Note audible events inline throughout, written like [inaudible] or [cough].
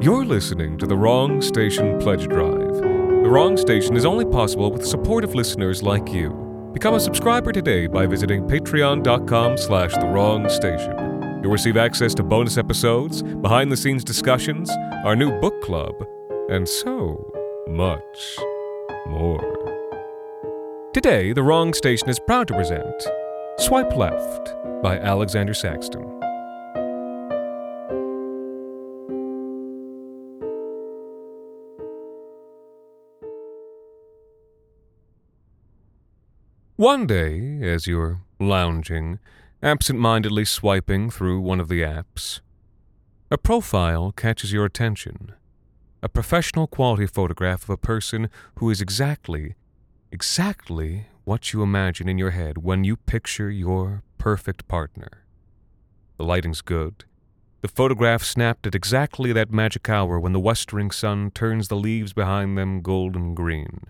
You're listening to the Wrong Station Pledge Drive. The Wrong Station is only possible with supportive listeners like you. Become a subscriber today by visiting patreon.com slash the wrong station. You'll receive access to bonus episodes, behind-the-scenes discussions, our new book club, and so much more. Today, The Wrong Station is proud to present Swipe Left by Alexander Saxton. One day, as you're lounging, absent mindedly swiping through one of the apps, a profile catches your attention. A professional quality photograph of a person who is exactly, exactly what you imagine in your head when you picture your perfect partner. The lighting's good. The photograph snapped at exactly that magic hour when the westering sun turns the leaves behind them golden green.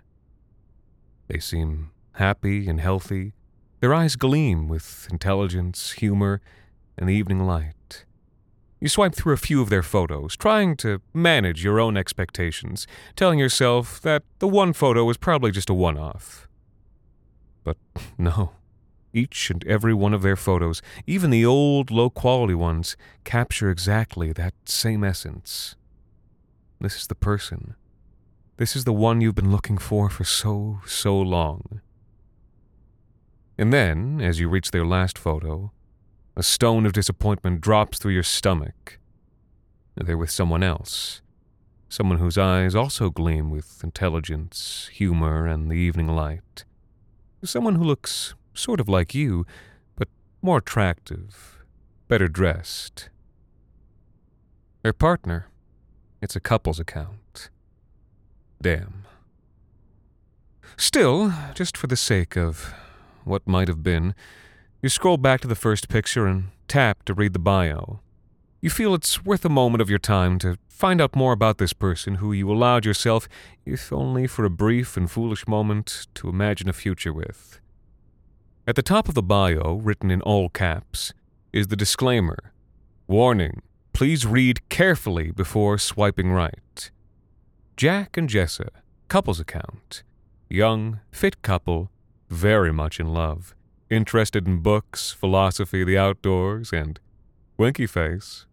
They seem happy and healthy. Their eyes gleam with intelligence, humor, and the evening light. You swipe through a few of their photos, trying to manage your own expectations, telling yourself that the one photo was probably just a one off. But [laughs] no. Each and every one of their photos, even the old, low quality ones, capture exactly that same essence. This is the person. This is the one you've been looking for for so, so long. And then, as you reach their last photo, a stone of disappointment drops through your stomach. They're with someone else. Someone whose eyes also gleam with intelligence, humor, and the evening light. Someone who looks sort of like you, but more attractive, better dressed. Their partner, it's a couple's account. Damn. Still, just for the sake of what might have been, you scroll back to the first picture and tap to read the bio. You feel it's worth a moment of your time to find out more about this person who you allowed yourself, if only for a brief and foolish moment, to imagine a future with. At the top of the bio, written in all caps, is the disclaimer Warning, please read carefully before swiping right. Jack and Jessa, couple's account. Young, fit couple, very much in love, interested in books, philosophy, the outdoors, and winky face,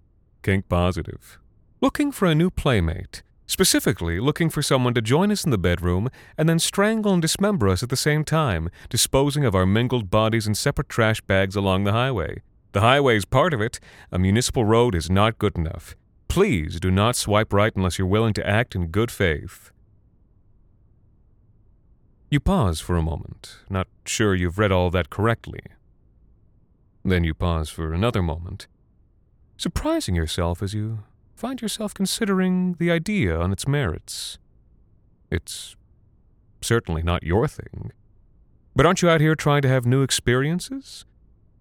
kink positive. Looking for a new playmate, specifically looking for someone to join us in the bedroom and then strangle and dismember us at the same time, disposing of our mingled bodies in separate trash bags along the highway. The highway is part of it. A municipal road is not good enough. Please do not swipe right unless you're willing to act in good faith. You pause for a moment, not sure you've read all that correctly. Then you pause for another moment, surprising yourself as you find yourself considering the idea on its merits. It's certainly not your thing. But aren't you out here trying to have new experiences?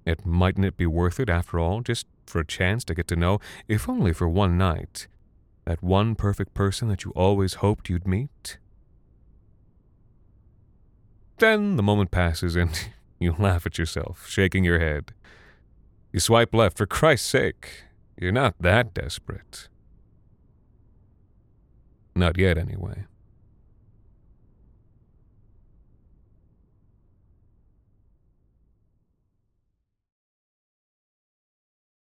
It mightn't it be worth it after all, just for a chance to get to know, if only for one night, that one perfect person that you always hoped you'd meet? Then the moment passes and [laughs] you laugh at yourself, shaking your head. You swipe left, for Christ's sake. You're not that desperate. Not yet, anyway.